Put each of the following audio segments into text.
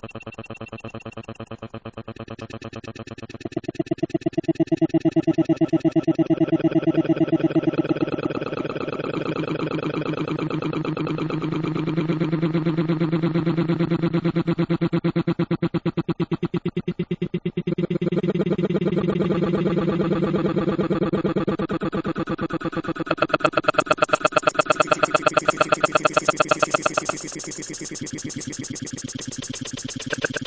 ¡Gracias sí, sí, sí, sí,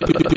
la la la la